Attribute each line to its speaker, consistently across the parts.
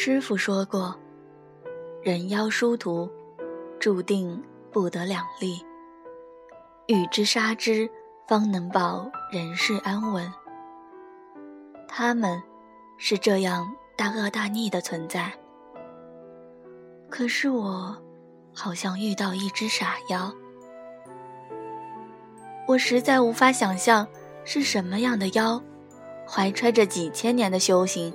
Speaker 1: 师傅说过：“人妖殊途，注定不得两立。与之杀之，方能保人世安稳。”他们，是这样大恶大逆的存在。可是我，好像遇到一只傻妖。我实在无法想象，是什么样的妖，怀揣着几千年的修行。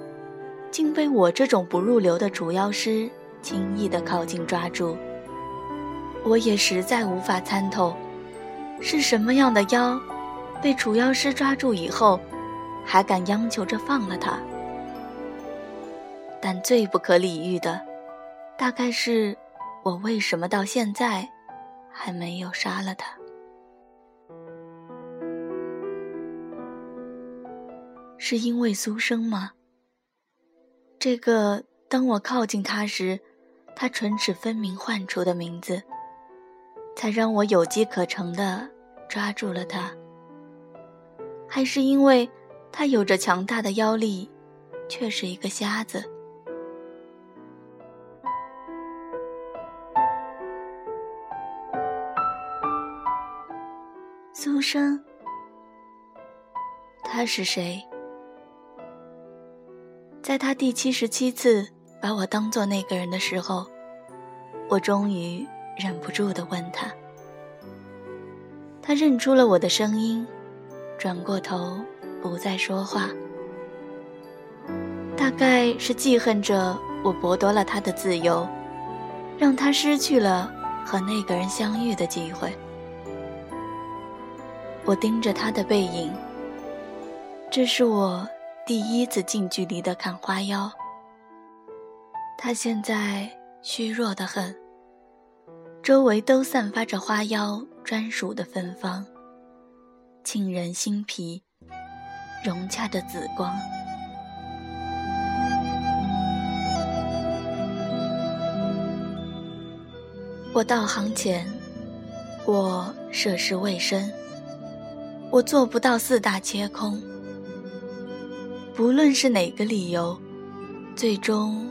Speaker 1: 竟被我这种不入流的除妖师轻易地靠近抓住，我也实在无法参透，是什么样的妖，被除妖师抓住以后，还敢央求着放了他。但最不可理喻的，大概是我为什么到现在还没有杀了他？是因为苏生吗？这个，当我靠近他时，他唇齿分明唤出的名字，才让我有机可乘的抓住了他。还是因为他有着强大的妖力，却是一个瞎子？苏生，他是谁？在他第七十七次把我当做那个人的时候，我终于忍不住的问他。他认出了我的声音，转过头不再说话。大概是记恨着我剥夺了他的自由，让他失去了和那个人相遇的机会。我盯着他的背影，这是我。第一次近距离的看花妖，他现在虚弱的很，周围都散发着花妖专属的芬芳，沁人心脾，融洽的紫光。我到行前，我涉世未深，我做不到四大皆空。不论是哪个理由，最终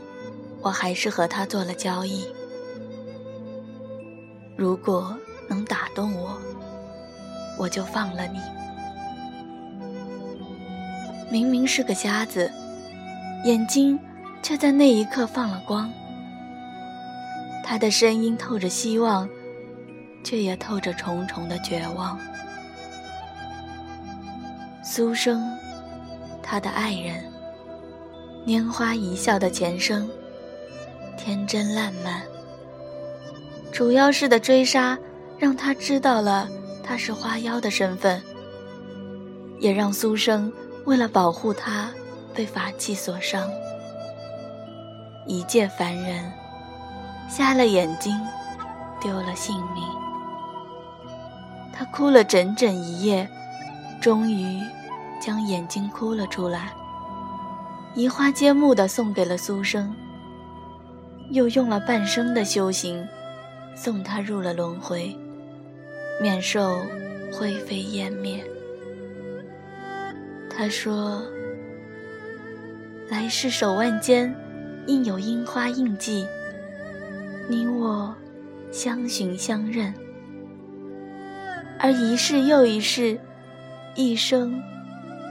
Speaker 1: 我还是和他做了交易。如果能打动我，我就放了你。明明是个瞎子，眼睛却在那一刻放了光。他的声音透着希望，却也透着重重的绝望。苏生。他的爱人，拈花一笑的前生，天真烂漫。主要是的追杀，让他知道了他是花妖的身份，也让苏生为了保护他，被法器所伤。一介凡人，瞎了眼睛，丢了性命。他哭了整整一夜，终于。将眼睛哭了出来，移花接木的送给了苏生，又用了半生的修行，送他入了轮回，免受灰飞烟灭。他说：“来世手腕间印有樱花印记，你我相寻相认，而一世又一世，一生。”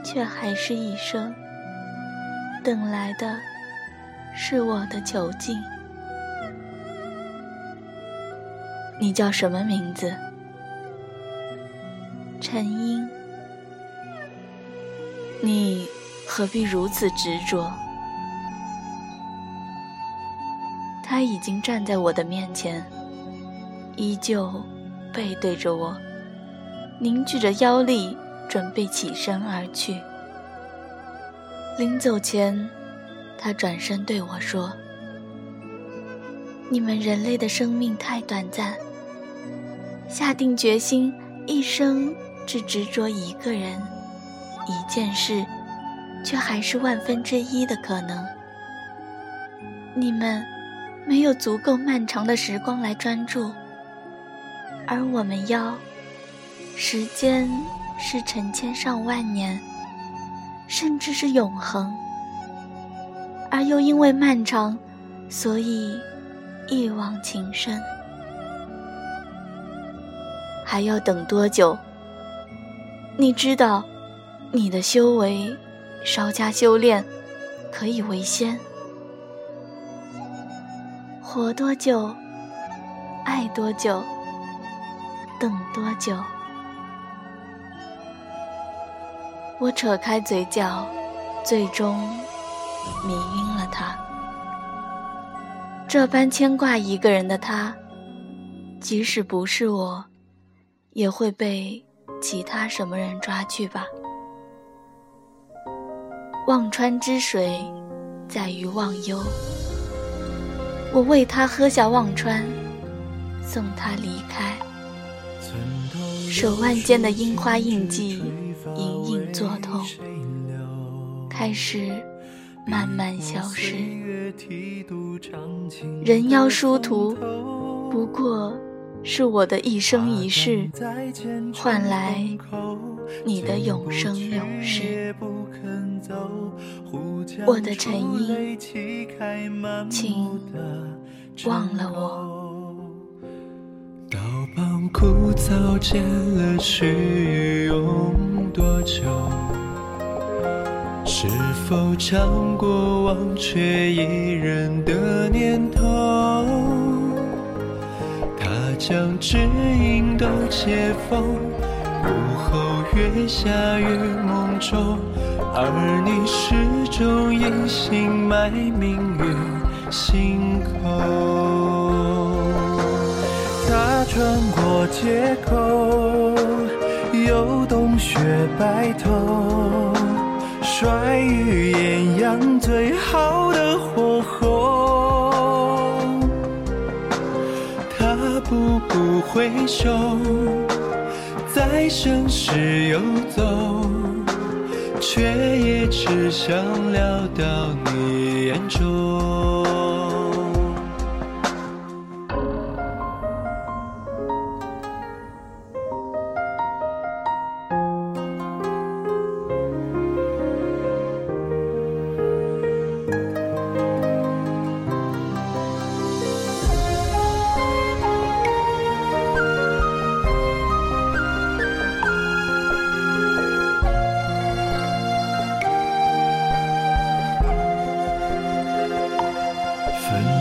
Speaker 1: 却还是一生，等来的是我的囚禁。你叫什么名字？陈英。你何必如此执着？他已经站在我的面前，依旧背对着我，凝聚着妖力。准备起身而去。临走前，他转身对我说：“你们人类的生命太短暂，下定决心一生只执着一个人、一件事，却还是万分之一的可能。你们没有足够漫长的时光来专注，而我们要时间。”是成千上万年，甚至是永恒。而又因为漫长，所以一往情深。还要等多久？你知道，你的修为稍加修炼，可以为仙。活多久，爱多久，等多久？我扯开嘴角，最终迷晕了他。这般牵挂一个人的他，即使不是我，也会被。其他什么人抓去吧。忘川之水，在于忘忧。我为他喝下忘川，送他离开。手腕间的樱花印记，隐隐作痛，开始慢慢消失。人妖殊途，不过。是我的一生一世，换来你的永生永世。我的陈英，请忘了我。
Speaker 2: 道旁枯草见了须用多久？是否尝过忘却一人的念头？他将指引都解封，午后月下月梦中，而你始终隐姓埋名于心口。他穿过街口，游冬雪白头，甩于艳阳最好的火候。他步步回首，在盛世游走，却也只想聊到你眼中。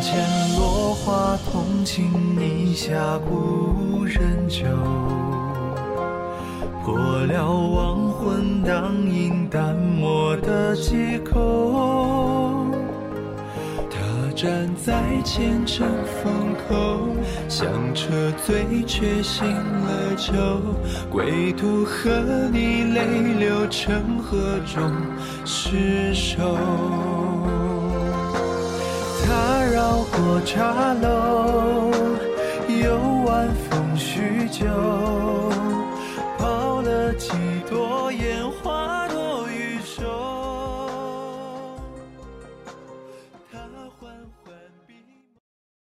Speaker 2: 前落花同情你下故人酒，破了亡魂当饮淡漠的借口。他站在前尘风口，响彻醉却醒了酒，归途和你泪流成河中失守。过茶楼有晚风叙旧。